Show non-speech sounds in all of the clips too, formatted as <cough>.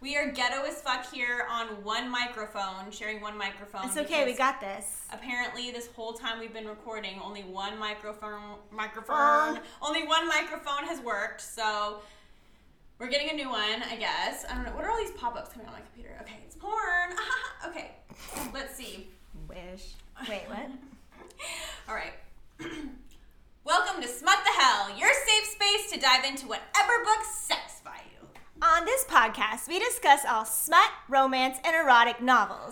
We are ghetto as fuck here on one microphone, sharing one microphone. It's okay. We got this. Apparently, this whole time we've been recording, only one microphone microphone, Uh. only one microphone has worked. So we're getting a new one, I guess. I don't know. What are all these pop-ups coming on my computer? Okay, it's porn. <laughs> okay, let's see. Wish. Wait, what? <laughs> All right. <clears throat> Welcome to Smut the Hell, your safe space to dive into whatever books satisfy you. On this podcast, we discuss all smut, romance, and erotic novels.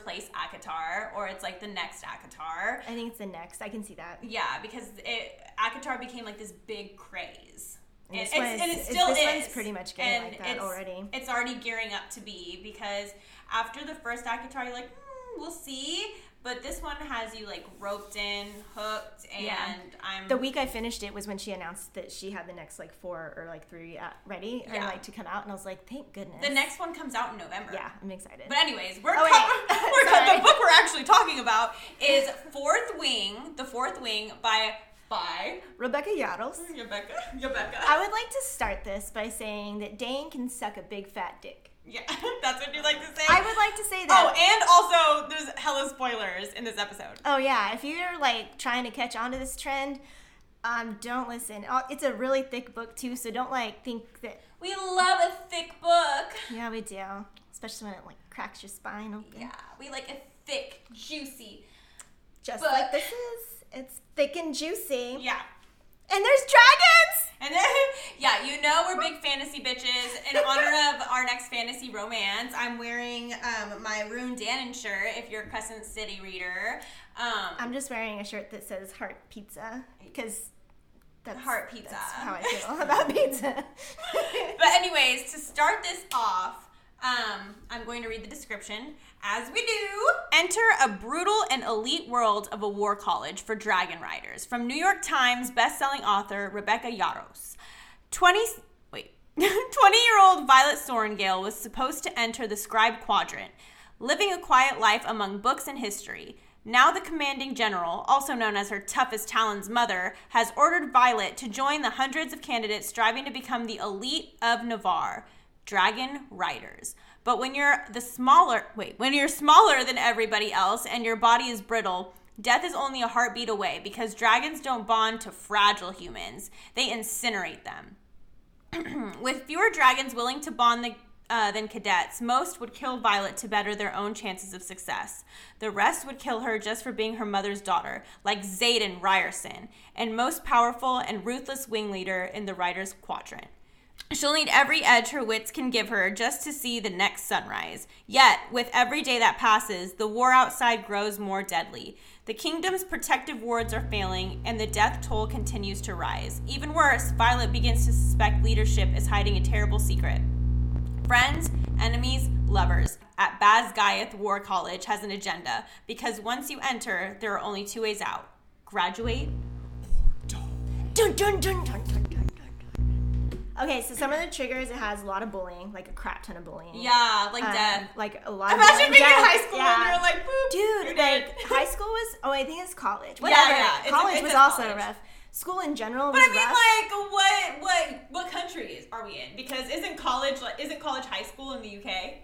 Replace ACOTAR, or it's like the next ACOTAR. I think it's the next. I can see that. Yeah, because it ACOTAR became like this big craze. And it's, and it still this is. one's pretty much getting And like that it's- already. It's already gearing up to be because after the first ACOTAR, you're like, hmm, we'll see. But this one has you like roped in, hooked, and Yeah. I'm The week I finished it was when she announced that she had the next like four or like three uh, ready or Yeah. like to come out, and I was like, thank goodness. the next one comes out in November. Yeah, I'm excited. But anyways, we're, Oh, <laughs> <laughs> we're co- the book we're actually talking about is Fourth Wing, The Fourth Wing by by Rebecca Yarros. Rebecca. Rebecca. I would like to start this by saying that Dain can suck a big fat dick. Yeah, <laughs> that's what you like to say. I would like to say that. Oh, and also there's hella spoilers in this episode. Oh yeah, if you're like trying to catch on to this trend, um, don't listen. Uh, It's a really thick book too, so don't like think that. We love a thick book. Yeah, we do, especially when it like cracks your spine open. Yeah, we like a thick, juicy. just book. like this is. It's thick and juicy, Yeah. and there's dragons. And then, <laughs> yeah, you know we're big fantasy bitches. In honor of our next fantasy romance, I'm wearing um, my Ruhn Danaan shirt. If you're a Crescent City reader, um, I'm just wearing a shirt that says Heart Pizza because that's Heart Pizza. That's how I feel <laughs> about pizza. <laughs> but anyways, to start this off, um, I'm going to read the description. As we do, enter a brutal and elite world of a war college for dragon riders. From New York Times bestselling author Rebecca Yarros. 20 wait. <laughs> 20-year-old Violet Sorrengail was supposed to enter the scribe quadrant, living a quiet life among books and history. Now the commanding general, also known as her toughest Talon's mother, has ordered Violet to join the hundreds of candidates striving to become the elite of Navarre, dragon riders. But when you're the smaller, wait, when you're smaller than everybody else and your body is brittle, death is only a heartbeat away because dragons don't bond to fragile humans. They incinerate them. <clears throat> With fewer dragons willing to bond the, uh, than cadets, most would kill Violet to better their own chances of success. The rest would kill her just for being her mother's daughter, like Xaden Riorson, and most powerful and ruthless wing leader in the Riders Quadrant. She'll need every edge her wits can give her just to see the next sunrise. Yet, with every day that passes, the war outside grows more deadly. The kingdom's protective wards are failing, and the death toll continues to rise. Even worse, Violet begins to suspect leadership is hiding a terrible secret. Friends, enemies, lovers at Baz War College has an agenda because once you enter, there are only two ways out graduate or dun, dun, dun, dun. Okay, so some of the triggers it has a lot of bullying, like a crap ton of bullying. Yeah, like Um, death. Like a lot. Imagine of being in high school and you're like, boop, you're dude, dead. like high school was. Oh, I think it's college. Whatever. yeah, it's college was also college. rough. School in general But I mean, rough. like, what, what, what countries are we in? Because isn't college like, isn't college high school in the UK,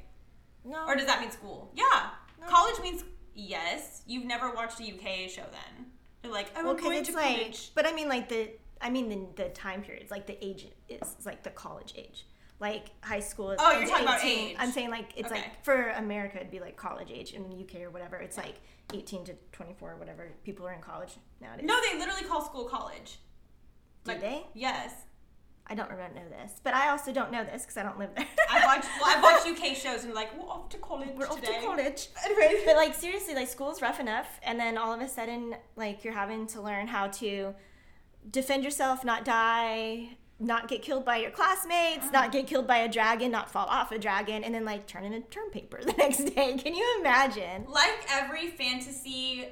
no. or does that mean school? Yeah, college means yes. You've never watched a UK show, then you're like, oh, well, I'm going it's to like. college. But I mean, like the. I mean the the time periods, like the age is it's like the college age. Like high school is Oh, you're is talking about 18. age. I'm saying like it's Okay. like for America it'd be like college age in the UK or whatever. It's like 18 to 24 or whatever people are in college nowadays. No, they literally call school college. Do they? Yes. I don't remember know this, but I also don't know this because I don't live there. I watch. Well, I watch <laughs> UK shows and like, we're off to college We're off to college. But like seriously, like school's rough enough, and then all of a sudden, like you're having to learn how to defend yourself, not die, not get killed by your classmates, not get killed by a dragon, not fall off a dragon, and then like turn in a term paper <laughs> the next day. Can you imagine? like every fantasy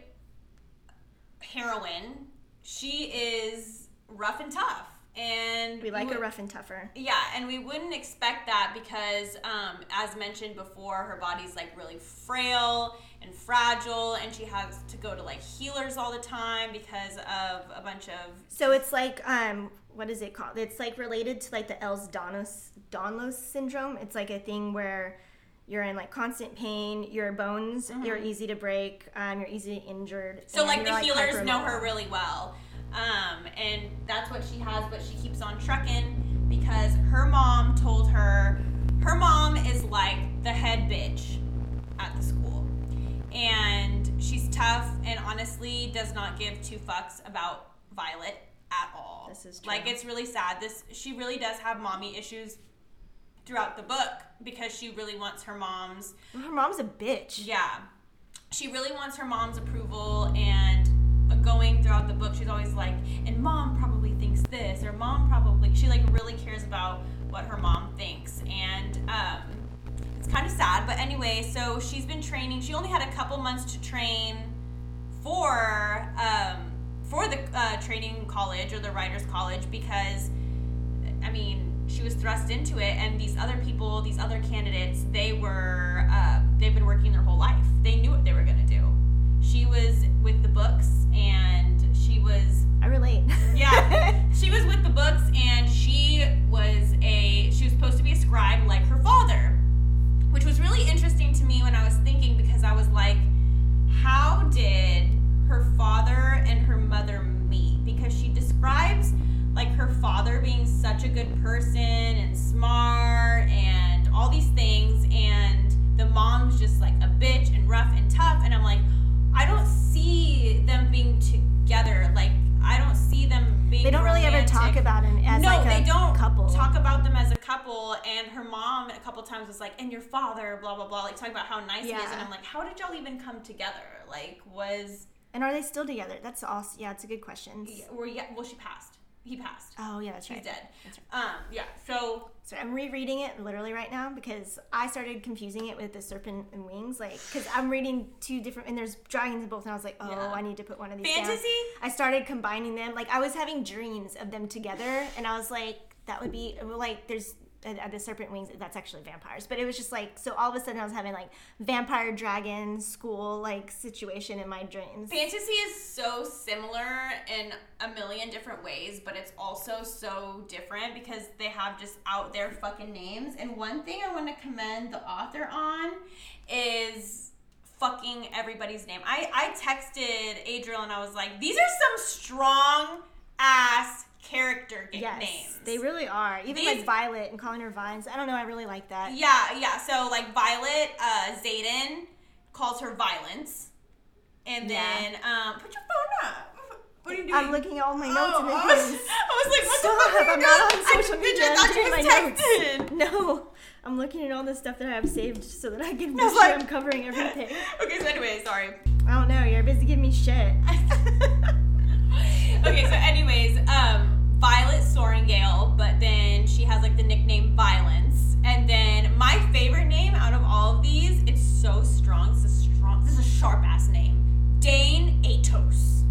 heroine, she is rough and tough. And We like you a rough and tougher. Yeah, and we wouldn't expect that because, um, as mentioned before, her body's like really frail and fragile, and she has to go to like healers all the time because of a bunch of. So it's like um what is it called? It's like related to like the Ehlers-Danlos Danlos syndrome. It's like a thing where you're in like constant pain, your bones you're easy to break, um, you're easily injured. Mm-hmm. So like the healers know her really well, um, and that's what she has. But she keeps on trucking because her mom told her. Her mom is like the head bitch at the school, and she's tough and honestly does not give two fucks about Violet at all. This is true. like it's really sad. This she really does have mommy issues throughout the book because she really wants her mom's Her mom's a bitch. yeah. She really wants her mom's approval and going throughout the book she's always like and mom probably thinks this or mom probably she like really cares about what her mom thinks and um it's kind of sad but anyway so she's been training she only had a couple months to train for um for the uh, training college or the writers college because I mean, she was thrust into it, and these other people, these other candidates, they were, uh, they've been working their whole life. They knew what they were going to do. She was with the books, and she was, I relate. <laughs> yeah, she was with the books, and she was a, she was supposed to be a scribe like her father, which was really interesting to me when I was thinking because I was like, how did her father and her mother meet? Because she describes like her father being such a good person and smart and all these things, and the mom's just like a bitch and rough and tough. And I'm like, I don't see them being together. Like, I don't see them being. they don't really ever talk about him as no, like a they don't couple. talk about them as a couple. And her mom a couple times was like, "And your father, blah blah blah," like talking about how nice he is. And I'm like, how did y'all even come together? Like, was and are they still together? That's also yeah, it's a good question. were yeah? Well, she passed. He passed. Oh yeah, that's He's right. dead. That's Um, yeah. So So I'm rereading it literally right now because I started confusing it with the serpent and wings, like because I'm reading two different and there's dragons in both, and I was like, oh, Yeah. I need to put one of these down. fantasy. I started combining them. Like I was having dreams of them together, and I was like, that would be like there's uh, the serpent wings. That's actually vampires, but it was just like so. All of a sudden, I was having like vampire dragon school like situation in my dreams. Fantasy is so similar in a million different ways, but it's also so different because they have just out there fucking names. And one thing I want to commend the author on is fucking everybody's name. I, I texted Adriel and I was like, these are some strong ass character Yes, names. they really are. Even These- like Violet and calling her Vines. I don't know. I really like that. Yeah, yeah. So like Violet, uh, Xaden calls her Violence, and Yeah. then um, put your phone up. What are you doing? I'm looking at all my notes and <laughs> Oh, I was. I was like, what Stop! the fuck are I'm not on social I, media. I I'm thought you doing my notes. <laughs> No, I'm looking at all the stuff that I have saved so that I can was sure like- I'm covering everything. <laughs> Okay, so anyway, sorry. I don't know. You're busy giving me shit. Okay, so anyways, um, Violet Sorrengail, but then she has like the nickname Violence, and then my favorite name out of all of these, it's so strong. This is strong. This is a sharp ass name. Dain Aetos.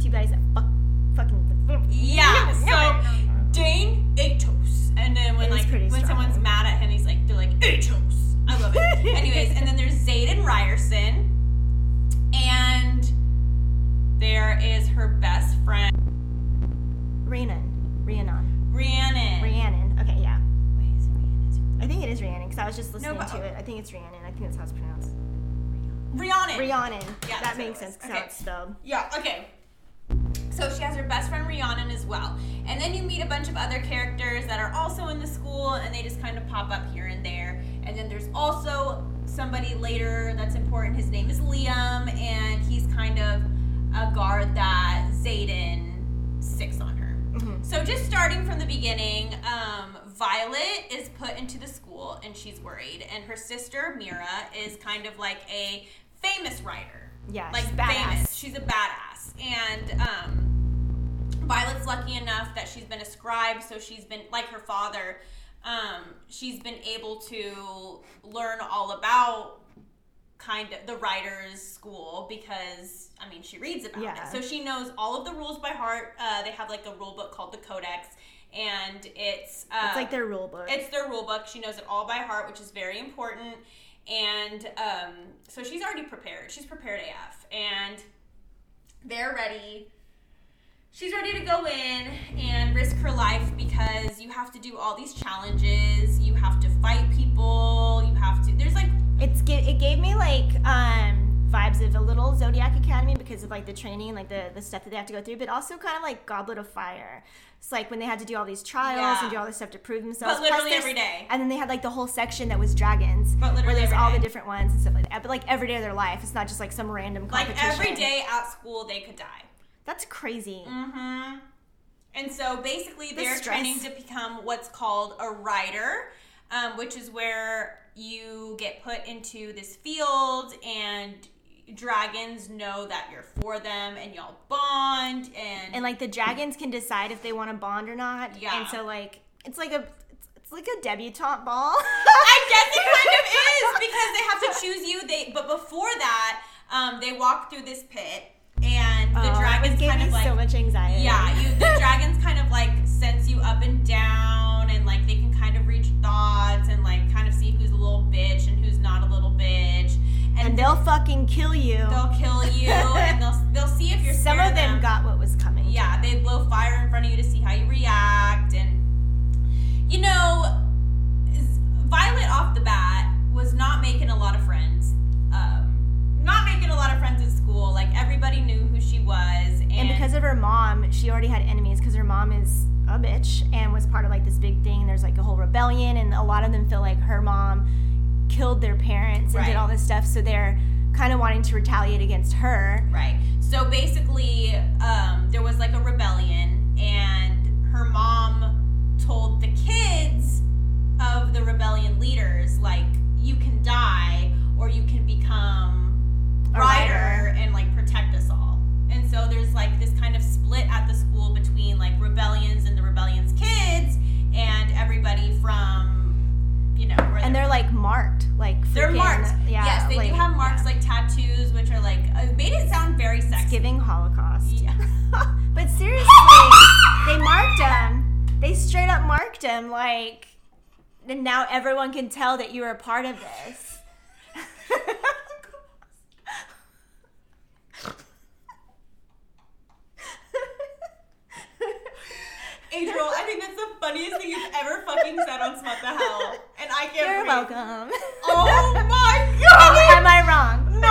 Too bad he's a fuck, fucking. Yeah, <laughs> so friend, Rhiannon. Rhiannon. Rhiannon. Rhiannon. Okay, yeah. Wait, is it Rhiannon? Is it I think it is Rhiannon because I was just listening but- to uh, it. I think it's Rhiannon. I think that's how it's pronounced. Rhiannon. Rhiannon. Yeah, that's that makes it was. sense because Okay. how it's spelled. Yeah, okay. So she has her best friend Rhiannon as well. And then you meet a bunch of other characters that are also in the school and they just kind of pop up here and there. And then there's also somebody later that's important. His name is Liam and he's kind of a guard that Xaden sticks on her. Mhm. So just starting from the beginning, um, Violet is put into the school and she's worried. And her sister Mira is kind of like a famous writer Yeah, like she's badass. famous. She's a badass, and um, Violet's lucky enough that she's been a scribe, so she's been like her father. Um, she's been able to learn all about kind of the writers school because I mean she reads about Yeah. it, so she knows all of the rules by heart. Uh, they have like a rule book called the Codex, and it's uh, It's like their rule book. it's their rule book. She knows it all by heart, which is very important. And um, so she's already prepared. She's prepared AF. And they're ready. She's ready to go in and risk her life because you have to do all these challenges. You have to fight people. You have to. There's like. It's it gave me like um vibes of a little Zodiac Academy because of like the training, and like the the stuff that they have to go through, but also kind of like Goblet of Fire. It's like when they had to do all these trials Yeah. and do all this stuff to prove themselves. But literally every day. And then they had like the whole section that was dragons, But literally where there's all day. the different ones and stuff like that. But like every day of their life, it's not just like some random competition. Like every day at school, they could die. That's crazy. Mm-hmm. And so basically, The they're stress. training to become what's called a rider, um, which is where you get put into this field and dragons know that you're for them and y'all bond and, And like the dragons can decide if they want to bond or not. Yeah. And so like it's like a it's, like a debutante ball. <laughs> I guess it kind of <laughs> is because they have to choose you. They but before that, um, they walk through this pit and the Oh, dragons kind of like so much anxiety. Yeah, you the <laughs> dragons kind of like sense you up and down, and like they can kind of reach thoughts and like kind of bitch and who's not a little bitch, and, and they'll fucking kill you. they'll kill you, and <laughs> they'll they'll see if you're Some of them got what was coming. yeah, they blow fire in front of you to see how you react, and you know, Violet off the bat was not making a lot of friends. Um, not making a lot of friends at school. Like everybody knew who she was, and, And because of her mom, she already had enemies because her mom is a bitch and was part of like this big thing. There's like a whole rebellion, and a lot of them feel like her mom killed their parents and Right. did all this stuff. So they're kind of wanting to retaliate against her. Right. So basically, um, there was like a rebellion, and her mom told the kids of the rebellion leaders, like, you can die or you can become A rider rider. and like protect us all. And so there's like this kind of split at the school between like rebellions and the rebellion's kids and everybody from, you know, And they're like marked, like they're marked. Yeah, yes, they like, do have marks yeah. like tattoos, which are like uh, made it sound very sexy. giving Holocaust. Yeah. <laughs> but seriously, <laughs> they marked him. They straight up marked him, like, and now everyone can tell that you were a part of this. <laughs> Adriel, I think that's the funniest thing you've ever fucking said on Smut the Hell. And I can't You're breathe. welcome. Oh <laughs> my god! Am I wrong? No!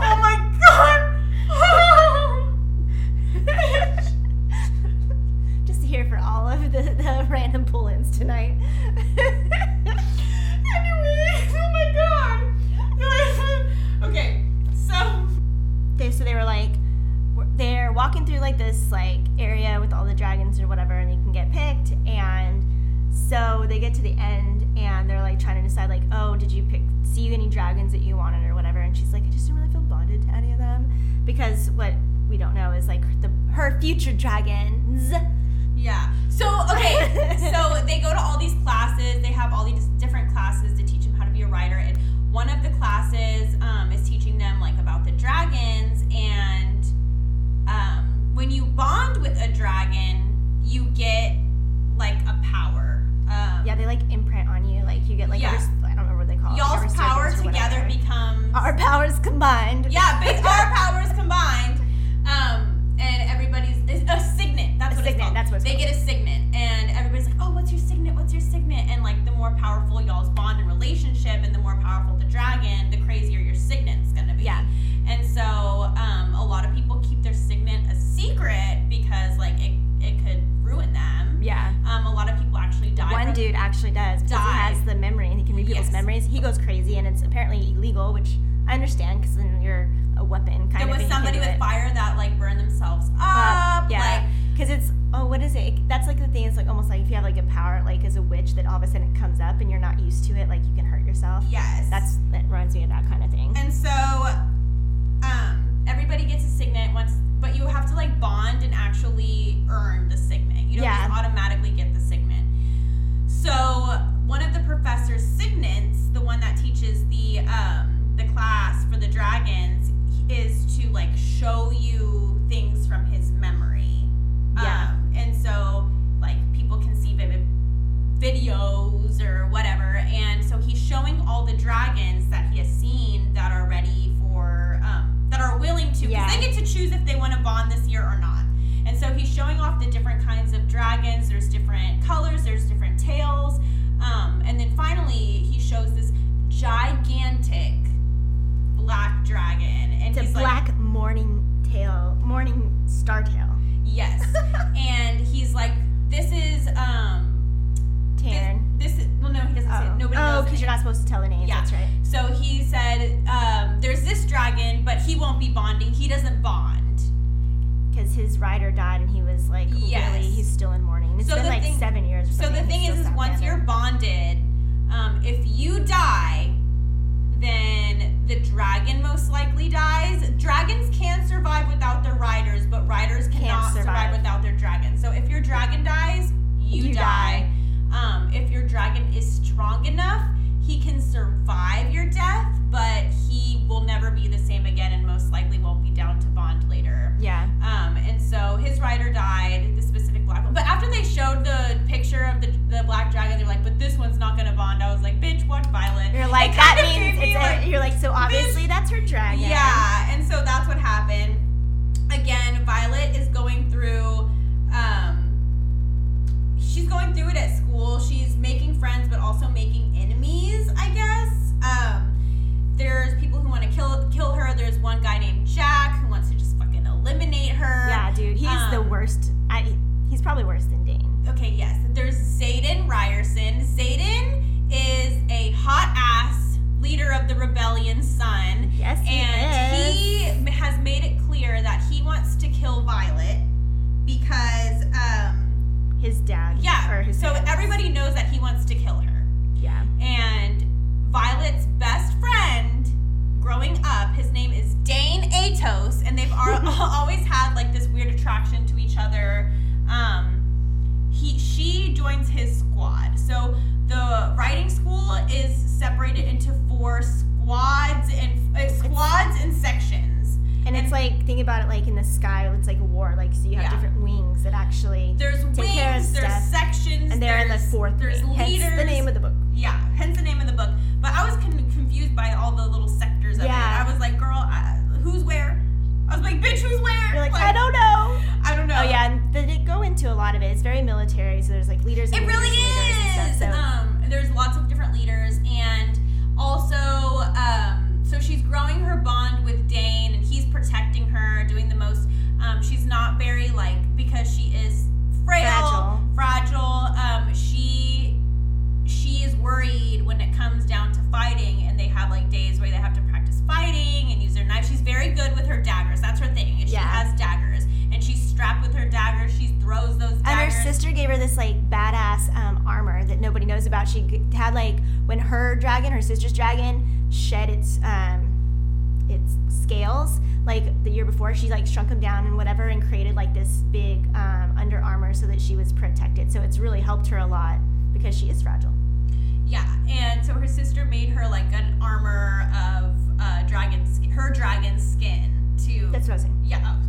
Oh my god! <laughs> Just here for all of the, the random pull-ins tonight. <laughs> Anyways, oh my god! okay, so they so they were like they're walking through like this like area with all the dragons or whatever and you can get picked and so they get to the end and they're like trying to decide like oh did you pick see any dragons that you wanted or whatever and she's like i just didn't really feel bonded to any of them because what we don't know is like the her future dragons Yeah. So okay. <laughs> so they go to all these classes. They have all these different classes to teach them how to be a writer, and one of the classes um, is teaching them like about the dragons. And when you bond with a dragon, you get like a power. Um, yeah they like imprint on you like you get like Yeah. i don't remember what they call it Y'all's power together becomes our powers combined yeah, big our <laughs> powers combined. Um, and everybody's it's a signet. That's A what it's called. that's what it's they called. get a signet, and everybody's like, "Oh, what's your signet? What's your signet?" And like, the more powerful y'all's bond and relationship, and the more powerful the dragon, the crazier your signet's gonna be. Yeah. And so, um, a lot of people secret because like it it could ruin them. yeah Um, a lot of people actually die. One dude actually does because he has the memory and he can read people's Yes. memories. He goes crazy and it's apparently illegal, which I understand because then you're a weapon kind There of. was you can somebody with it. fire that like burned themselves up. Uh, yeah, Like, because it's oh, what is it? That's like the thing. It's like almost like if you have like a power, like as a witch, that all of a sudden it comes up and you're not used to it, like you can hurt yourself. yes. That's that reminds me of that kind of thing. And so, um, everybody gets a signet once, but you have to like bond and actually earn the signet. You don't yeah. just automatically get the signet. So one of the like, It that means me, it's a, you're like, so obviously that's her dragon. yeah, and so that's what happened. Again, Violet is going through. Um, she's going through it at school. She's making friends, but also making enemies. I guess. Um, there's people who want to kill kill her. There's one guy named Jack who wants to just fucking eliminate her. Yeah, dude. He's the Um, worst. I, he's probably worse than Dain. Okay, yes. There's Xaden Riorson. Xaden is a hot ass leader of the rebellion son. Yes, he and is. he has made it clear that he wants to kill Violet because, um, His dad. yeah. Or his so parents. everybody knows that he wants to kill her. Yeah. And Violet's best friend growing up, his name is Dain Aetos, and they've <laughs> <laughs> always had like this weird attraction to each other. Um, he she joins his squad. So the writing school is separated into four squads and uh, squads and sections. And it's like think about it like in the sky. It's like a war. Like so you have Yeah. different wings that actually There's Take care of wings, there's stuff. sections, and they're in the fourth. There's wing. leaders. Hence the name of the book. Yeah, hence the name of the book. But I was con- confused by all the little sectors of Yeah. it. I was like, girl, I, who's where? I was like, bitch, who's where? You're like, I don't know. I don't know. Oh yeah, and they go into a lot of it. It's very military. So there's like leaders. It really leaders and is. stuff, so- Um, there's lots of different leaders, and sister gave her this like badass um, armor that nobody knows about. She had like when her dragon, her sister's dragon, shed its um, its scales like the year before. She like shrunk them down and whatever, and created like this big um, under armor so that she was protected. So it's really helped her a lot because she is fragile. Yeah, and so her sister made her like an armor of uh, dragon skin, her dragon skin to. That's what I was saying. yeah. Oh,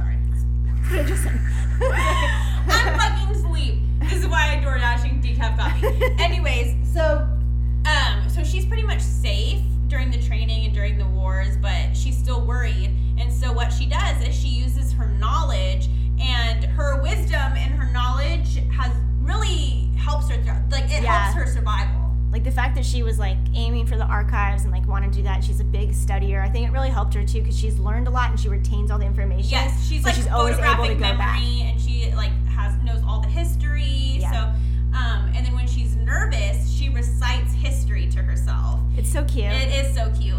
I just. <laughs> I'm fucking asleep. This is why I door dashing decaf coffee. <laughs> Anyways, so um, so she's pretty much safe during the training and during the wars, but she's still worried. And so what she does is she uses her knowledge and her wisdom and her knowledge has really helps her. Like it Yeah. helps her survival. Like the fact that she was like aiming for the archives and like wanted to do that. She's a big studier. I think it really helped her too because she's learned a lot and she retains all the information. Yes, she's so like she's always able to photographic go memory, back. and she like has knows all the history. Yeah. So, um, and then when she's nervous, she recites history to herself. It's so cute. It is so cute,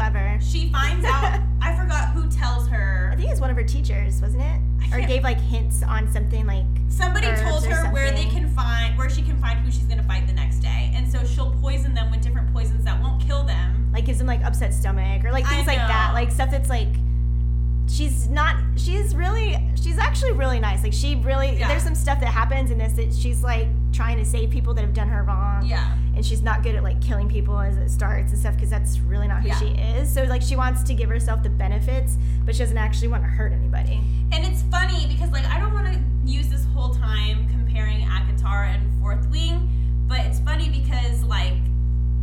clever. she finds out. <laughs> I forgot who tells her. I think it's one of her teachers, wasn't it? Or gave like hints on something like Somebody told her where they can find where she can find who she's gonna fight the next day, and so she'll poison them with different poisons that won't kill them. like gives them like upset stomach or like things like that. Like stuff that's like she's not she's really she's actually really nice. Like she really Yeah. there's some stuff that happens in this that she's like trying to save people that have done her wrong. Yeah, and she's not good at like killing people as it starts and stuff because that's really not who yeah. she is. So like she wants to give herself the benefits, but she doesn't actually want to hurt anybody. And it's funny because like I don't want to use this whole time comparing Akatara and Fourth Wing, but it's funny because like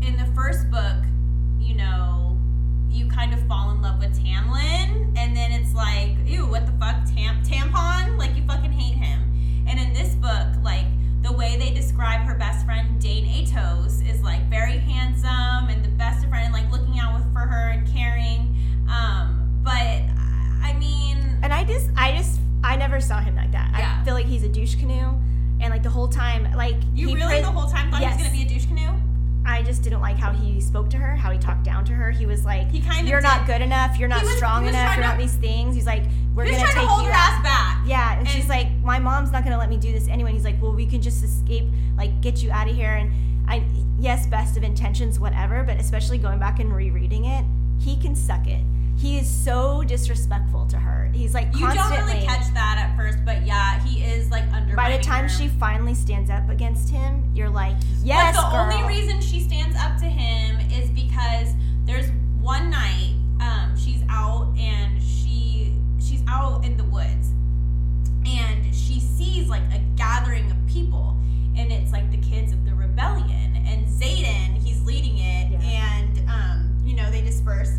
in the first book, you know, you kind of fall in love with Tamlin, and then it's like, ew, what the fuck, Tam- tampon? Like you fucking hate him. And in this book, like the way they describe her best friend Dain Aetos is like very handsome and the best of friend and like looking out with, for her and caring. Um, but I mean, and I just, I just, I never saw him like that. Yeah. I feel like he's a douche canoe, and like the whole time, like you really the whole time thought yes. he was gonna be a douche canoe. I just didn't like how he spoke to her, how he talked down to her. He was like, He kind of "You're not good enough. You're not was- strong enough. You're not to- these things." He's like, "We're He gonna trying take to hold you her out." ass back. Yeah, and, And- she's like, "My mom's not gonna let me do this anyway." And he's like, "Well, we can just escape, like get you out of here." And I, yes, best of intentions, whatever. But especially going back and rereading it, he can suck it. He is so disrespectful to her. He's like You don't really catch that at first, but yeah, he is like under. by the time her. she finally stands up against him, you're like, "Yes, but the girl." only reason she stands up to him is because there's one night um, she's out and she she's out in the woods and she sees like a gathering of people and it's like the kids of the rebellion and Xaden he's leading it Yeah. and um, you know they disperse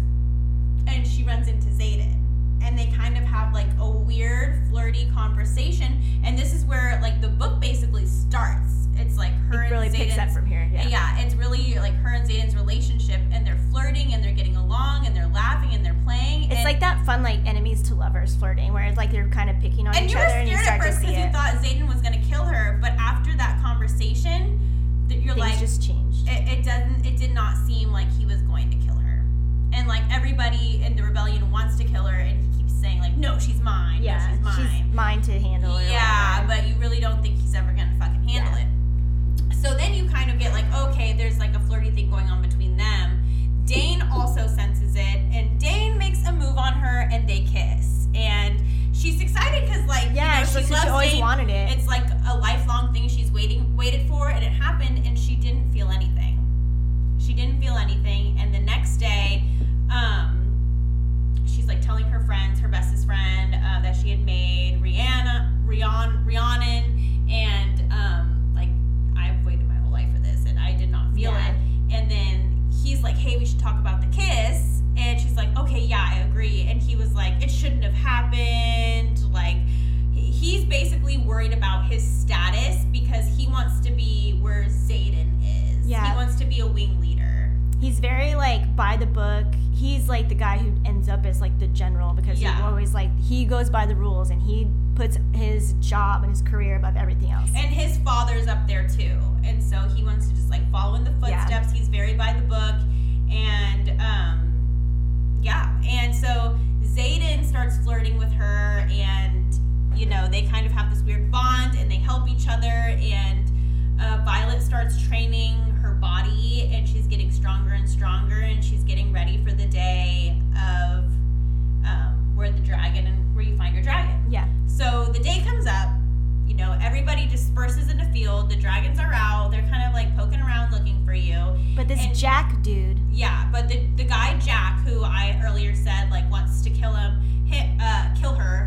and she runs into Xaden and they kind of have like a weird flirty conversation and this is where like the book basically starts it's like her it and really picks up Xaden's- from here. Yeah. yeah. it's really like her and Xaden's relationship, and they're flirting and they're getting along and they're laughing and they're playing. It's and, like that fun like enemies to lovers flirting, where it's like they're kind of picking on each other, and you were scared at first because you thought Xaden was gonna kill her, but after that conversation, that you're Things like, just changed. it, it doesn't, it did not seem like he was going to and like everybody in the rebellion wants to kill her, and he keeps saying like, no, she's mine, yeah, no, she's mine. mine to handle. Yeah, whatever. but you really don't think he's ever gonna fucking handle Yeah. it. So then you kind of get like, okay, there's like a flirty thing going on between them. Dain also senses it, and Dain makes a move on her, and they kiss. And she's excited because, like, Yeah, you know, it's she loves she always Dain. wanted it. It's like a lifelong thing she's waiting, waited for, and it happened, and she didn't feel anything. She didn't feel anything, and the next day, um, she's like telling her friends, her bestest friend, uh, that she had made Rihanna, Rihanna, Rhiannon, and um, like I've waited my whole life for this, and I did not feel Yeah. it. And then he's like, "Hey, we should talk about the kiss," and she's like, "Okay, yeah, I agree." And he was like, "It shouldn't have happened." Like he's basically worried about his status because he wants to be where Xaden is. Yeah. he wants to be a wing leader. He's very like by the book. He's like the guy who ends up as like the general because Yeah. he always like he goes by the rules and he puts his job and his career above everything else. And his father's up there too. And so he wants to just like follow in the Yeah. footsteps. He's very by the book. And um yeah. And so Xaden starts flirting with her and you know, they kind of have this weird bond and they help each other and uh, Violet starts training body and she's getting stronger and stronger and she's getting ready for the day of um, where the dragon and where you find your dragon. yeah, So the day comes up, you know, everybody disperses in the field. The dragons are out. They're kind of like poking around looking for you. but this And- Jack dude, Yeah, but the, the guy Jack, who I earlier said like wants to kill him, hit, uh, kill her.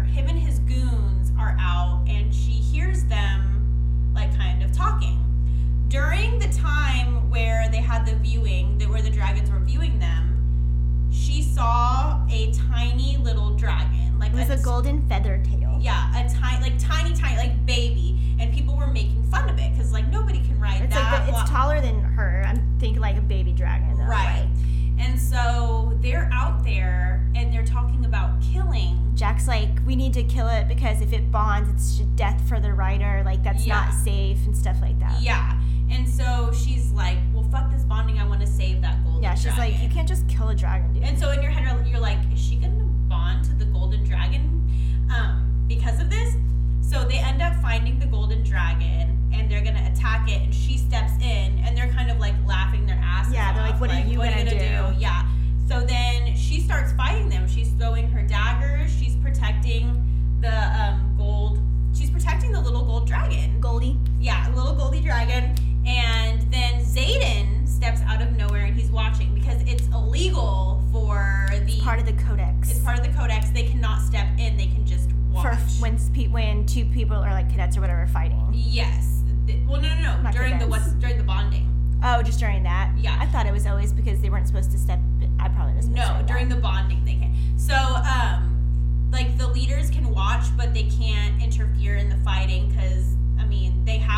Saw a tiny little dragon, like it was a golden feather tail. yeah, a tiny, like tiny, tiny, like baby, and people were making fun of it because like nobody can ride It's that. like the, it's taller than her. I'm thinking like a baby dragon. Though, right? like, And so they're out there and they're talking about killing. Jack's like, we need to kill it because if it bonds, it's death for the rider. Like that's Yeah. not safe and stuff like that. Yeah, and so she's like, "Well, fuck this bonding. I want to save that golden." Yeah, she's like, you can't just kill a dragon, dude. And so in your head, you're like, "Is she gonna bond to the golden dragon um, because of this?" So they end up finding the golden dragon and they're gonna attack it. And she steps in, and they're kind of like laughing their asses Yeah, they're like, off, "What are you gonna do?" Yeah. So then she starts fighting them. She's throwing her daggers. She's protecting the um, gold. She's protecting the little gold dragon. Goldie. Yeah, little Goldie dragon. And then Xaden steps out of nowhere and he's watching because it's illegal for the Part of the codex. it's part of the codex. They cannot step in. They can just watch. for when when two people are like cadets or whatever fighting. yes. Well, no, no, no. Not during the cadets. what's during the bonding. Oh, just during that. Yeah. I thought it was always because they weren't supposed to step. I probably was. No, during the bonding they can. So, um, like the leaders can watch, but they can't interfere in the fighting because I mean they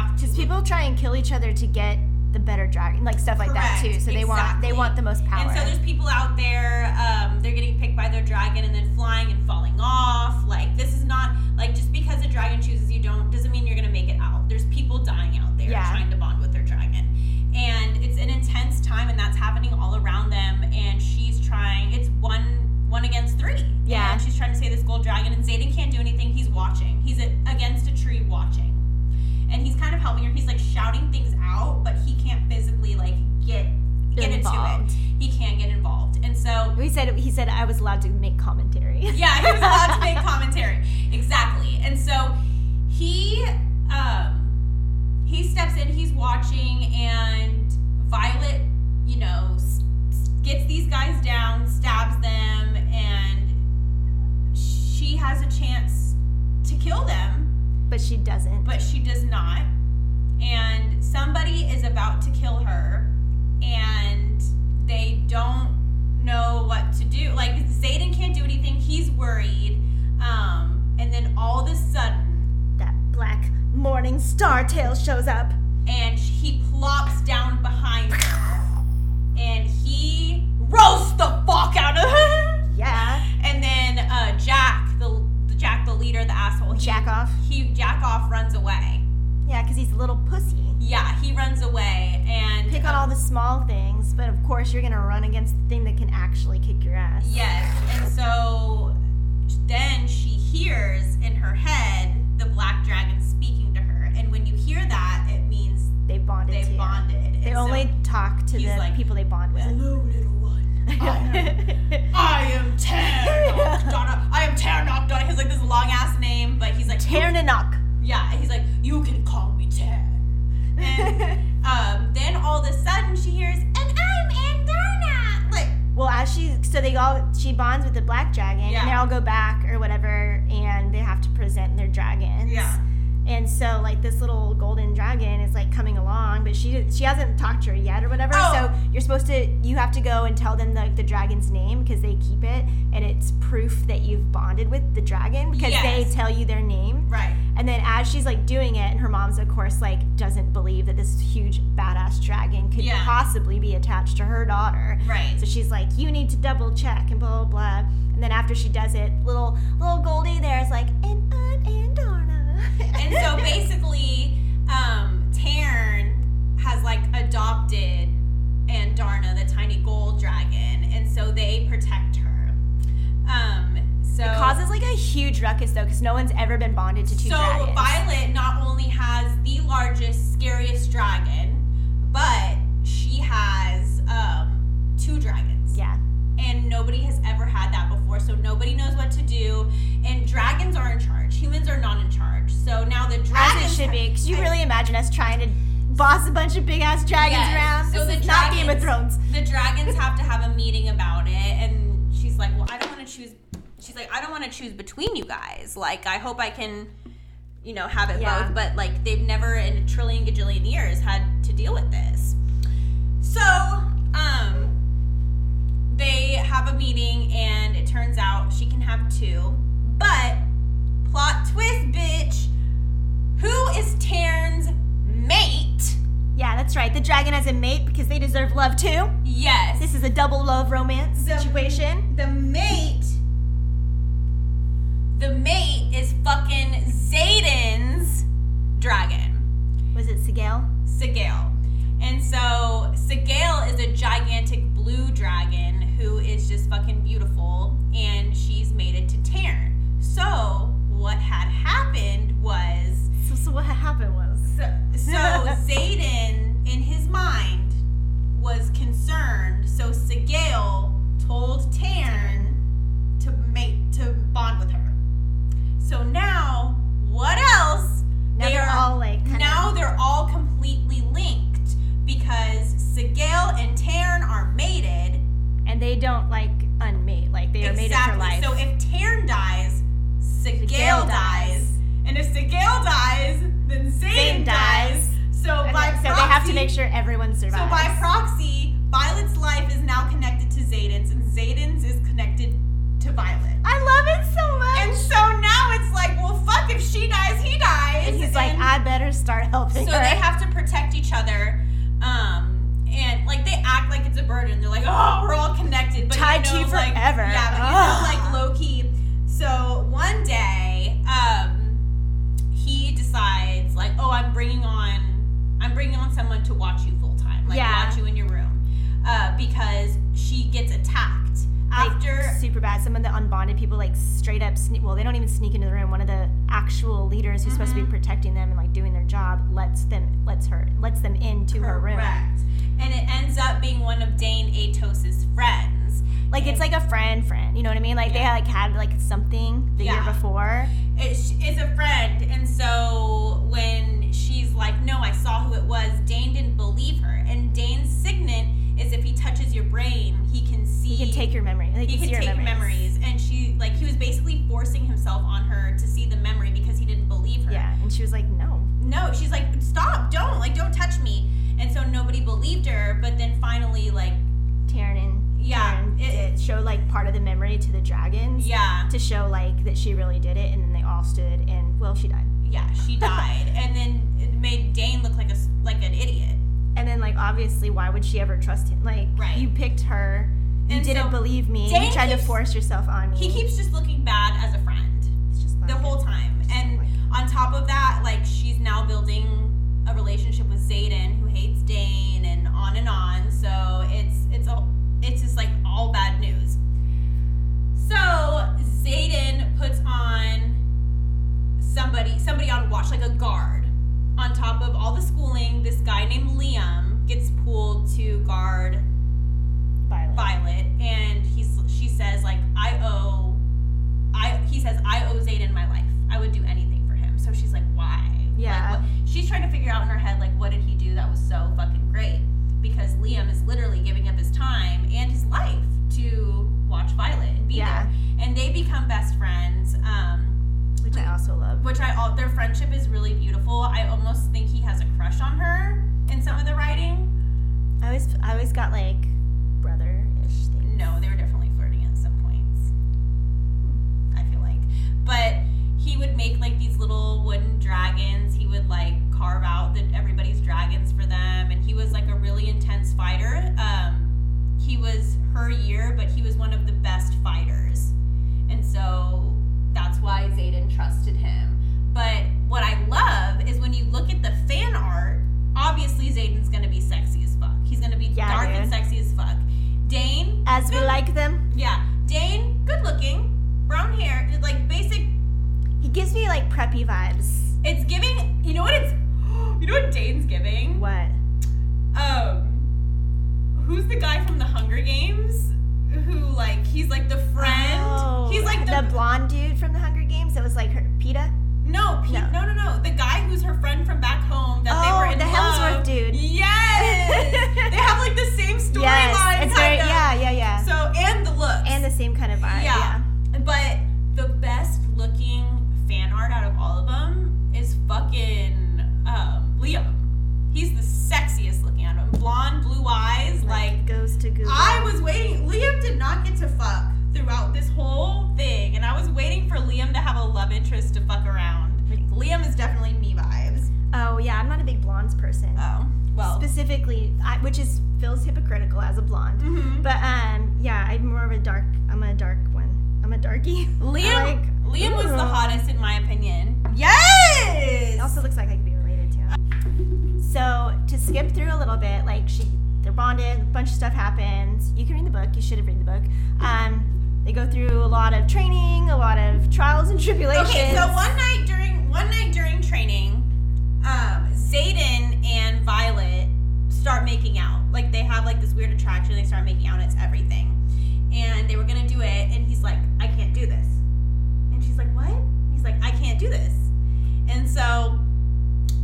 have to. Because people try and kill each other to get the better dragon, like stuff like Correct. that too. So they want they want the most power. And so there's people out there, um, they're getting picked by their dragon and then flying and falling off. Like this is not like just because a dragon chooses you don't doesn't mean you're gonna make it out. There's people dying out there yeah. trying to bond with their dragon, and it's an intense time, and that's happening all around them. And she's trying. It's one one against three. Yeah. And she's trying to save this gold dragon, and Xaden can't do anything. He's watching. He's against a tree watching and he's kind of helping her. He's like shouting things out, but he can't physically like get get Involved. into it. He can't get involved, and so He said he said I was allowed to make commentary. <laughs> yeah, he was allowed to make <laughs> commentary. Exactly. And so he um he steps in, he's watching and Violet, you know, gets these guys down, stabs them and she has a chance to kill them, But she doesn't. but she does not. And somebody is about to kill her and they don't know what to do. Like Xaden can't do anything. He's worried. Um, and then all of a sudden, that black morning star tail shows up. and he plops down behind her, and he roasts the fuck out of her. <laughs> Yeah. And then uh, Jack, the, the Jack, the leader, the asshole, he, Jack off. He Jack off runs away. Yeah, because he's a little pussy. Yeah, he runs away and Pick on um, all the small things, but of course you're gonna run against the thing that can actually kick your ass. Yes, and so then she hears in her head the black dragon speaking to her, and when you hear that, it means They bonded. they bonded. They And so- only talk to the like, people they bond with. Hello, little. <laughs> I am, <laughs> I am. I am Ter Donna. He has like this long ass name, but he's like Ternanak. Yeah, and he's like, you can call me Ter. And <laughs> um, then all of a sudden she hears, and I'm Andarna. Like, Well, as she, so they all, she bonds with the black dragon, Yeah. and they all go back or whatever, and they have to present their dragons. Yeah. And so, like this little golden dragon is like coming along, but she she hasn't talked to her yet or whatever. Oh. So you're supposed to, you have to go and tell them the, the dragon's name because they keep it, and it's proof that you've bonded with the dragon because Yes. they tell you their name. right. And then as she's like doing it, and her mom's of course like doesn't believe that this huge badass dragon could Yeah. possibly be attached to her daughter. Right. So she's like, you need to double check and blah blah blah. And then after she does it, little little Goldie there is like, and I'm Andarna. And so <laughs> basically, um, Tairn has like adopted Andarna, the tiny gold dragon, and so they protect her. Um, so It causes like a huge ruckus though, because no one's ever been bonded to two so dragons. Violet not boss a bunch of big ass dragons Yes. around. So this the is not Game of Thrones. the dragons have to have a meeting about it and she's like well i don't want to choose she's like i don't want to choose between you guys like i hope i can you know have it Yeah. both but like they've never in a trillion gajillion years had to deal with this so um they have a meeting and it turns out she can have two but plot twist bitch who is Tairn's mate Yeah, that's right. The dragon has a mate because they deserve love too. yes This is a double love romance The- situation. the mate the mate is fucking Xaden's dragon Was it Sigale? Sigale and so Sigale is a gigantic blue dragon who is just fucking beautiful and she's mated to Tairn so what had happened was So, so what happened was. So, so <laughs> Xaden, in his mind, was concerned. So Sgaeyl told Tairn to mate to bond with her. So now, what else? Now they're all, like, now they're all completely linked because Sgaeyl and Tairn are mated. And they don't like unmate. Like they are mated for life. So if Tairn dies, Sgaeyl dies. dies. And if Sgaeyl dies, then Xaden Xaden dies. dies. So And by then- so proxy, they have to make sure everyone survives. So by proxy, Violet's life is now connected to Xaden's, and Xaden's is connected to Violet. I love it so much. And so now it's like, well, fuck, if she dies, he dies. And he's like, I better start helping so her. they have to protect each other. Um, and like they act like it's a burden. They're like, oh, we're all connected, but Tied to you know, you like, forever. Yeah, but you know, like low key. So one day, um, decides like, oh, I'm bringing on, I'm bringing on someone to watch you full time, like Yeah. watch you in your room, uh, because she gets attacked Like, after super bad. Some of the unbonded people like straight up sneak. Well, they don't even sneak into the room. One of the actual leaders who's supposed to be Mm-hmm. protecting them and like doing their job lets them lets her lets them into her room. Correct. And it ends up being one of Dain Aetos's friends. Like it's like a friend, friend. You know what I mean? Like they Yeah. had like had like something the year before. It's, it's a friend, and so when she's like, "No, I saw who it was," Dain didn't believe her. And Dain's signet is if he touches your brain, he can see. He can take your memory. Like, He can your take memories. and she like he was basically forcing himself on her to see the memory because he didn't believe her. Yeah, and she was like, no. No, she's like, "Stop! Like part of the memory to the dragons. yeah, To show like that she really did it, and then they all stood, and well, she died. yeah, she <laughs> died, and then it made Dain look like a like an idiot. And then like obviously, why would she ever trust him? Like, Right. you picked her. You And didn't so believe me. Dain you tried to force yourself on me. He keeps just looking bad as a friend. It's just the whole it. time. And like- on top of that, like she's now building a relationship with Xaden, who hates Dain, and on and on. So it's it's all it's just like all bad news. So Xaden puts on somebody somebody on watch, like a guard, on top of all the schooling. This guy named Liam gets pulled to guard Violet. Violet, and he's she says like I owe, I he says I owe Xaden my life. I would do anything for him. So she's like, why? Yeah. Like. She's trying to figure out in her head like what did he do that was so fucking great? Because Liam is literally giving up his time and his life to watch Violet and be Yeah. there, and they become best friends. Um, which I also love. which I all their friendship is really beautiful. I almost think he has a crush on her in some of the writing. I always, I always got like brother-ish things. No, they were definitely flirting at some points. I feel like. But he would make like these little wooden dragons. He would like carve out the, everybody's dragons for them. And he was like a really intense fighter. Um, he was her year, but he was one of the best fighters. And so that's why Xaden trusted him. But what I love is when you look at the fan art, obviously Xaden's gonna be sexy as fuck. He's gonna be Yeah, dark and sexy as fuck. Dain, As we like them. yeah, Dain, good looking, brown hair, like basic. He gives me like preppy vibes. It's giving. You know what it's. <gasps> You know what Dain's giving? What? Um, who's the guy from the Hunger Games? Who like he's like the friend. Oh, he's like the, the blonde dude from the Hunger Games. That was like her, Peeta. no, Pe- No. no, no, no, The guy who's her friend from back home that they Oh, were in the love. Hemsworth dude. Yes, they have like the same <laughs> storyline. yes, it's very yeah, yeah, yeah. So and the looks and the same kind of vibe. yeah. Yeah. But the best looking fan art out of all of them is fucking um, Liam. He's the sexiest looking out of them. Blonde, blue eyes. Like, goes to Google. I was waiting. Liam did not get to fuck throughout this whole thing. And I was waiting for Liam to have a love interest to fuck around. Liam is definitely me vibes. Oh yeah, I'm not a big blondes person. Oh, well. Specifically, I, which is feels hypocritical as a blonde. Mhm. But um, yeah, I'm more of a dark. I'm a dark one. I'm a darky. <laughs> Liam, like- Liam was the hottest in my opinion. Yes! It also looks like I could be related to him. So to skip through a little bit, like she, they're bonded. A bunch of stuff happens. You can read the book. You should have read the book. Um, they go through a lot of training, a lot of trials and tribulations. Okay, so one night during one night during training, um, Xaden and Violet start making out. Like they have like this weird attraction. They start making out. And it's everything. And they were gonna do it, and he's like, "I can't do this." And she's like, "What?" He's like, "I can't do this." And so,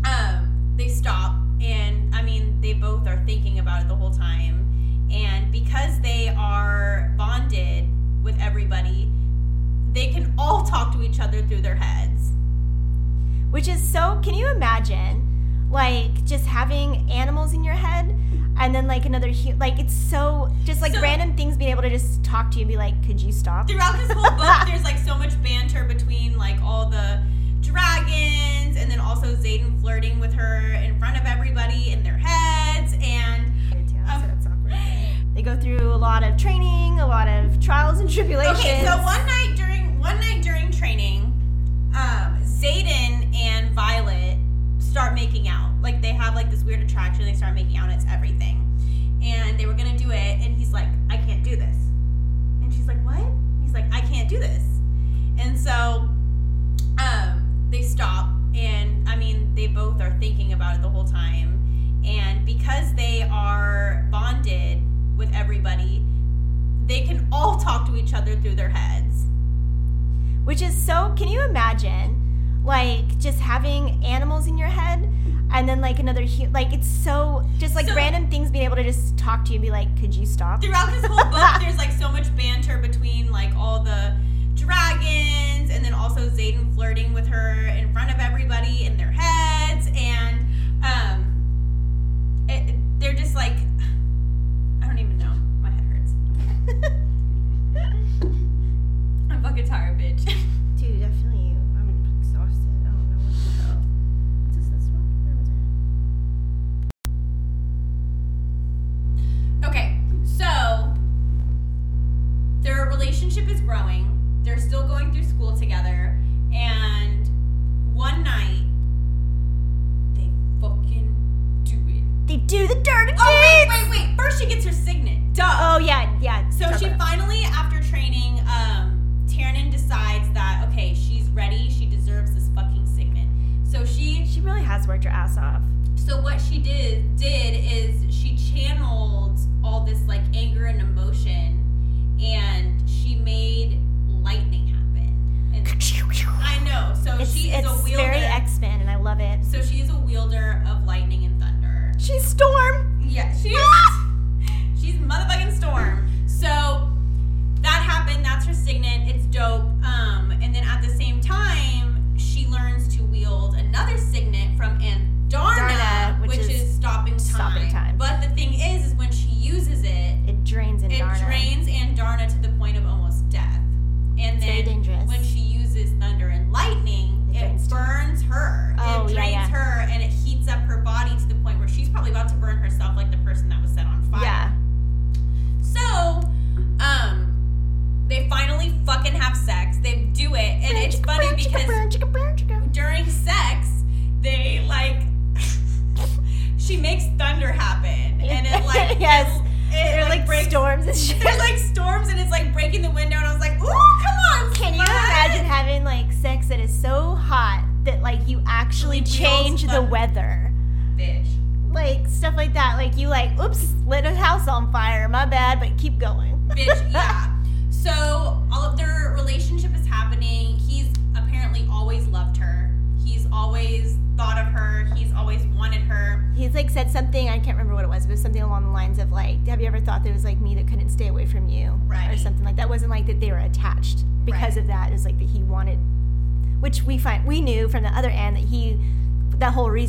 um, they stop, and I mean, they both are thinking about it the whole time. And because they are bonded with everybody, they can all talk to each other through their heads. which is so. Can you imagine, like, just having animals in your head, and then like another like it's so just like So- random things being able to just talk to you and be like, could you stop? Throughout this whole book, there's like so much banter between like all the dragons, and then also Xaden flirting with her in front of everybody in their heads, and So. They go through a lot of training, a lot of trials and tribulations. Okay, so one night during one night during training, um, Xaden and Violet start making out. Like they have like this weird attraction. They start making out. And it's everything. And they were gonna do it, and he's like, "I can't do this." And she's like, "What?" He's like, I can't do this. And so um, they stop, and I mean, they both are thinking about it the whole time. And because they are bonded with everybody, they can all talk to each other through their heads. Which is so. Can you imagine, like, just having animals in your head, and then like another hu- like it's so just like So- random things being able to just talk to you and be like, could you stop? throughout this whole book, there's like so much banter between like all the dragons, and then also Xaden flirting with her in front of everybody in their heads, and um,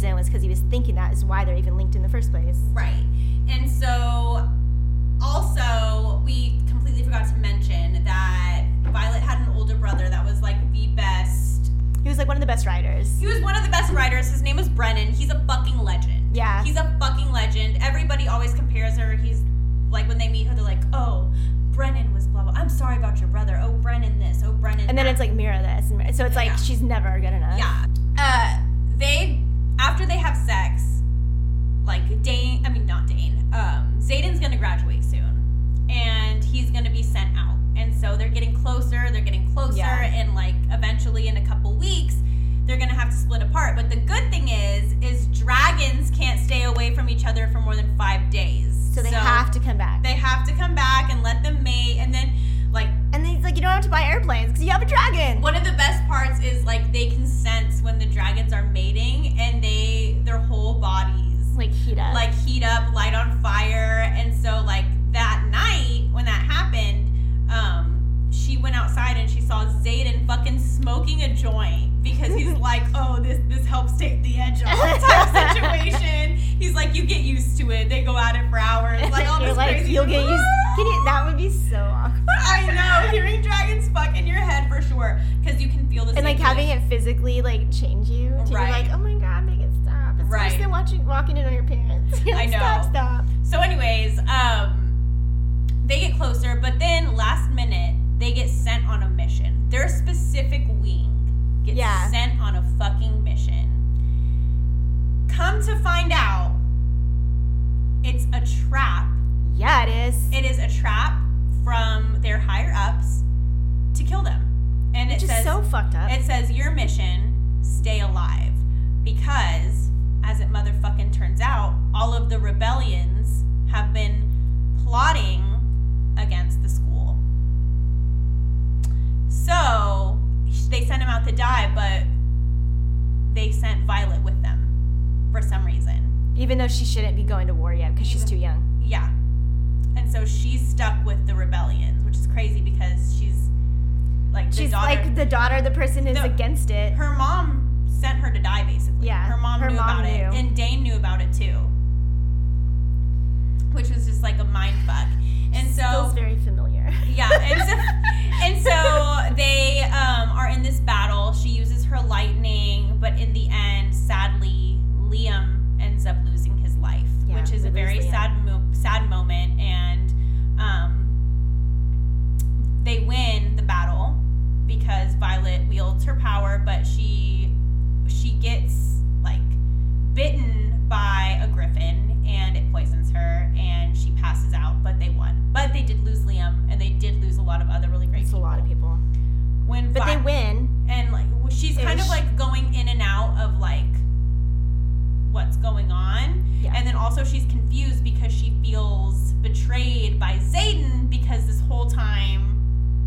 reason was because he was thinking that is why they're even linked in the first place. right and so also we completely forgot to mention that violet had an older brother that was like the best He was like one of the best writers. he was one of the best writers his name was brennan he's a fucking legend Yeah. he's a fucking legend everybody always compares her he's like when they meet her they're like oh brennan was blah blah i'm sorry about your brother oh brennan this oh brennan And then that. it's like Mira this, so it's like Yeah. she's never good enough. Yeah. Uh, they after they have sex, like Dain. I mean, not Dain. Um, Xaden's gonna graduate soon, and he's gonna be sent out. And so they're getting closer. They're getting closer, Yeah. and like eventually, in a couple weeks, they're gonna have to split apart. But the good thing is, is dragons can't stay away from each other for more than five days. So they have to come back. They have to come back and let them mate, and then and then he's like, you don't have to buy airplanes because you have a dragon. one of the best parts is like they can sense when the dragons are mating and they their whole bodies Like heat up. like heat up, light on fire. And so like that night when that happened, um, she went outside and she saw Xaden fucking smoking a joint because he's <laughs> like, oh, this this helps take the edge off type of <laughs> situation. He's like, you get used to it. They go at it for hours, <laughs> like all You're this like, crazy. you'll get used. Can you, that would be so awkward. I know, hearing dragons fuck in your head for sure, because you can feel the and like having it physically like change you to Right. be like, oh my god, make it stop. It's Right. worse than watching walking in on your parents. I know. Stop, stop. So, anyways, um, they get closer, but mission. Their specific wing gets Yeah. sent on a fucking mission. Come to find out, it's a trap. Yeah, it is. It is a trap from their higher ups to kill them. And Which it says so fucked up. it says your mission, stay alive. Because, as it motherfucking turns out, all of the rebellions have been plotting against So they sent him out to die, but they sent Violet with them for some reason. Even though she shouldn't be going to war yet because she's too young. Yeah. And so she's stuck with the rebellions, which is crazy because she's like the She's daughter. like the daughter of the person who's The- against it. her mom sent her to die basically. Yeah, Her mom her knew mom about it. And Dain knew about it too. Which was just like a mind fuck. And so Feels very familiar. <laughs> yeah, and so, and so they um, are in this battle. She uses her lightning, but in the end, sadly, Liam ends up losing his life, Yeah, which is a very Liam. sad, mo- sad moment. And um, they win the battle because Violet wields her power, but she she gets like bitten by a griffin and it poisons her and she passes out but they won but they did lose liam and they did lose a lot of other really great It's a lot of people. when But they win. and like she's kind of like going in and out of like what's going on Yeah. and then also she's confused because she feels betrayed by xaden because this whole time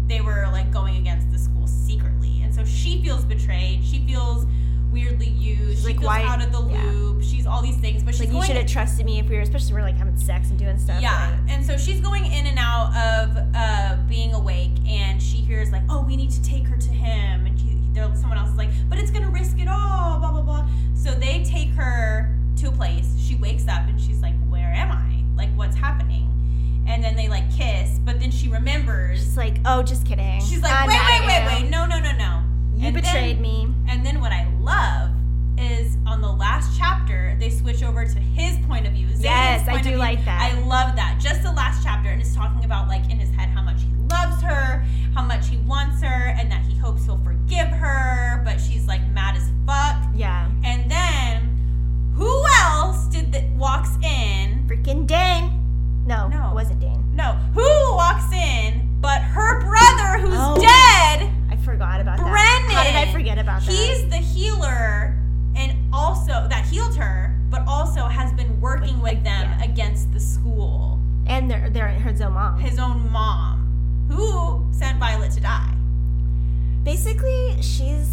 they were like going against the school secretly and so she feels betrayed she feels weirdly used She's she like, feels why- out of the yeah. loop she's all these things but she's Like you should have trusted me if we were, especially if we we're like having sex and doing stuff. yeah, like- and so she's going in and out of uh, being awake, and she hears like, "Oh, we need to take her to him," and she, there, someone else is like, "But it's gonna risk it all." Blah blah blah. So they take her to a place. She wakes up and she's like, "Where am I? Like, what's happening?" And then they like kiss, but then she remembers. She's like, oh, just kidding. She's like, "Wait, wait, wait, wait! No, no, no, no!" You And then- betrayed me. And then what I love is on the last chapter they switch over to his point of view. Xaden's Yes, I do view. like that. I love that. Just the last chapter, and it's talking about like in his head how much he loves her, how much he wants her, and that he hopes he'll forgive her, but she's like mad as fuck. Yeah. And then who else did that walks in? Freaking Dain. No, No. it wasn't Dain. No, who walks in? But her brother, who's Oh. dead. Forgot about that. Brennan. How did I forget about that? He's the healer and also that healed her, but also has been working Like- with them yeah. against the school. and they're they're her own mom. His own mom, who sent Violet to die. Basically, she's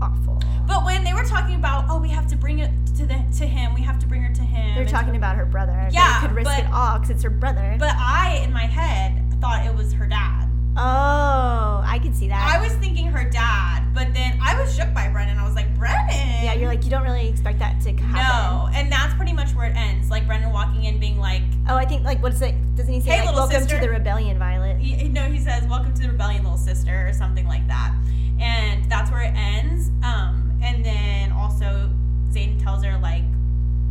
awful. But when they were talking about, oh, we have to bring it to the to him, we have to bring her to him. They're talking to- about her brother. that Yeah, could risk but- it all because it's her brother. But I, in my head, thought it was her dad. Oh, I could see that. I was thinking her dad, but then I was shook by Brennan. I was like, Brennan. yeah, you're like you don't really expect that to happen. No, and that's pretty much where it ends. Like Brendan walking in, being like, Oh, I think like what's it? Doesn't he say Hey, like, little "Welcome sister." to the rebellion, Violet"? he, no, he says, "Welcome to the rebellion, little sister," or something like that, and that's where it ends. Um, and then also Xaden tells her like,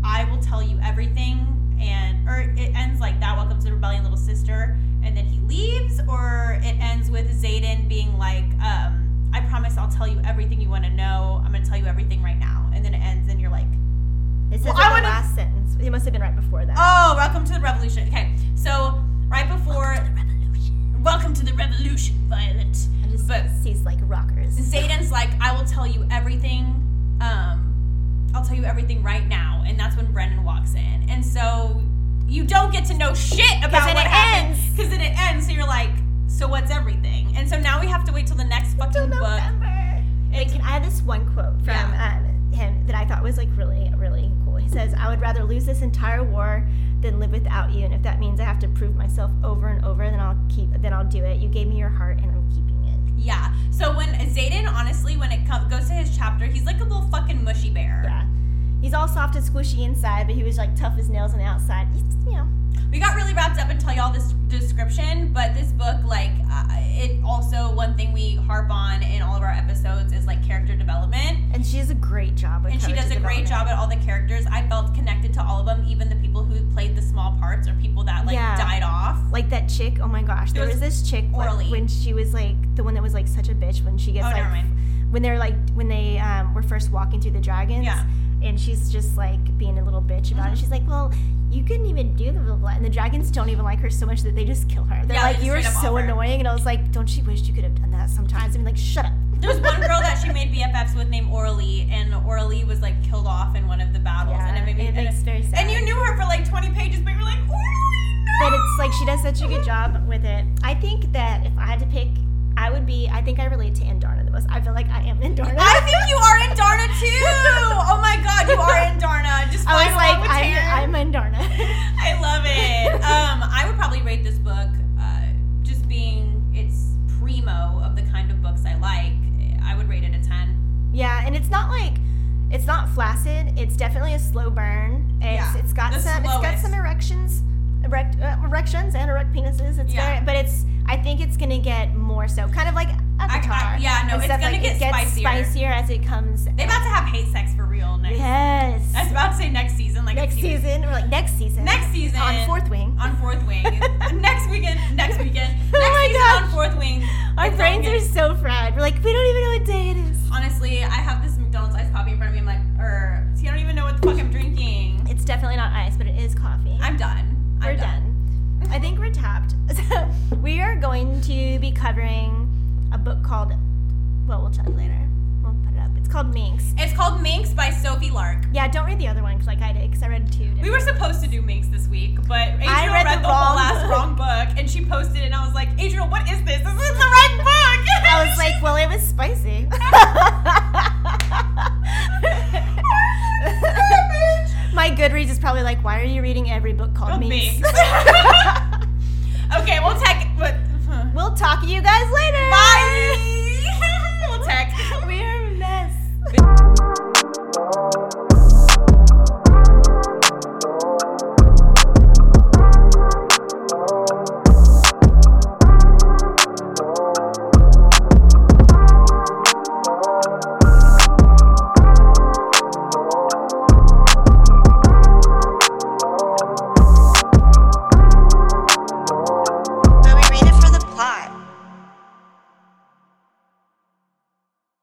"I will tell you everything," and or it ends like that. Welcome to the rebellion, little sister, and then he leaves, or it ends with Xaden being like, um, "I promise I'll tell you everything you want to know. I'm gonna tell you everything right now," and then it ends, and you're like. It says Well, I the wanna- last sentence. It must have been right before that. Oh, welcome to the revolution. Okay, so right before the revolution, welcome to the revolution, Violet. I just But sees like rockers. Xaden's like, I will tell you everything. Um, I'll tell you everything right now, and that's when Brendan walks in, and so you don't get to know shit about then what it happened ends. because then it ends. So you're like, so what's everything? And so now we have to wait till the next fucking book. Wait, can I have this one quote from Yeah. um, him that I thought was like really, really cool. He says, "I would rather lose this entire war than live without you, and if that means I have to prove myself over and over, then I'll keep. Then I'll do it. You gave me your heart, and I'm keeping it." Yeah. So when Xaden, honestly, when it com- goes to his chapter, he's like a little fucking mushy bear. Yeah. He's all soft and squishy inside, but he was like tough as nails on the outside. You know, we got really wrapped up and tell y'all this description, but this book, like, uh, it also one thing we harp on in all of our episodes is like character development, and she does a great job. With and she does a great job at all the characters. I felt connected to all of them, even the people who played the small parts or people that like Yeah. died off. Like that chick. Oh my gosh, there There was was this chick like, when she was like the one that was like such a bitch when she gets Oh, like never mind. When they're like when they um, were first walking through the dragons. Yeah. And she's just like being a little bitch about Mhm. it. She's like, "Well, you couldn't even do the blah, blah," and the dragons don't even like her so much that they just kill her. They're Yeah, like, "You up so annoying," and I was like, "Don't you wish you could have done that sometimes?" I mean, like, shut up. There's one girl that she made BFFs with named Oralee, and Oralee was like killed off in one of the battles, Yeah, and it made me it and makes very sad. And you knew her for like 20 pages, but you were like, Oralee, no! but it's like she does such a good job with it. I think that if I had to pick, I would be. I think I relate to Andarna the most. I feel like I am Andarna. I think you are Andarna too. <laughs> Oh my god, you are Andarna. Just I was like, I'm. I'm Andarna. I love it. <laughs> Um, I would probably rate this book uh, just being it's primo of the kind of books I like. I would rate it a ten. yeah, and it's not like it's not flaccid. It's definitely a slow burn. It's Yeah, it's got some it's got some erections, erect uh, erections and erect penises. It's Yeah. very, but it's I think it's gonna get more so, kind of like Avatar. yeah, no, it's gonna like, get it gets spicier. spicier as it comes. They're about to have hate sex for real next. yes. I was about to say next season, like next season or like next season. Next season on Fourth Wing. On Fourth Wing. <laughs> next weekend. Next weekend. <laughs> Next Oh my season gosh. on Fourth Wing. Our brains are so fried. We're like, we don't even know what day it is. Honestly, I have this McDonald's iced coffee in front of me. I'm like, er, see, I don't even know what the fuck I'm drinking. It's definitely not ice, but it is coffee. I'm done. We're I'm done. I think we're tapped. <laughs> So we are going to be covering a book called. Well, we'll check later. We'll put it up. It's called Minx. It's called Minx by Sophie Lark. Yeah, don't read the other one like I did because I read two. We were supposed to do Minx this week, but Adriel I read, read the, the whole wrong last book. wrong book, and she posted it, and I was like, Adriel, what is this? This isn't the right book. I was like, well, it was spicy. <laughs> <laughs> My Goodreads is probably like, why are you reading every book called oh, me? <laughs> okay, we'll tech. But, huh. we'll talk to you guys later. Bye. <laughs> we'll tech. <laughs> We are a mess.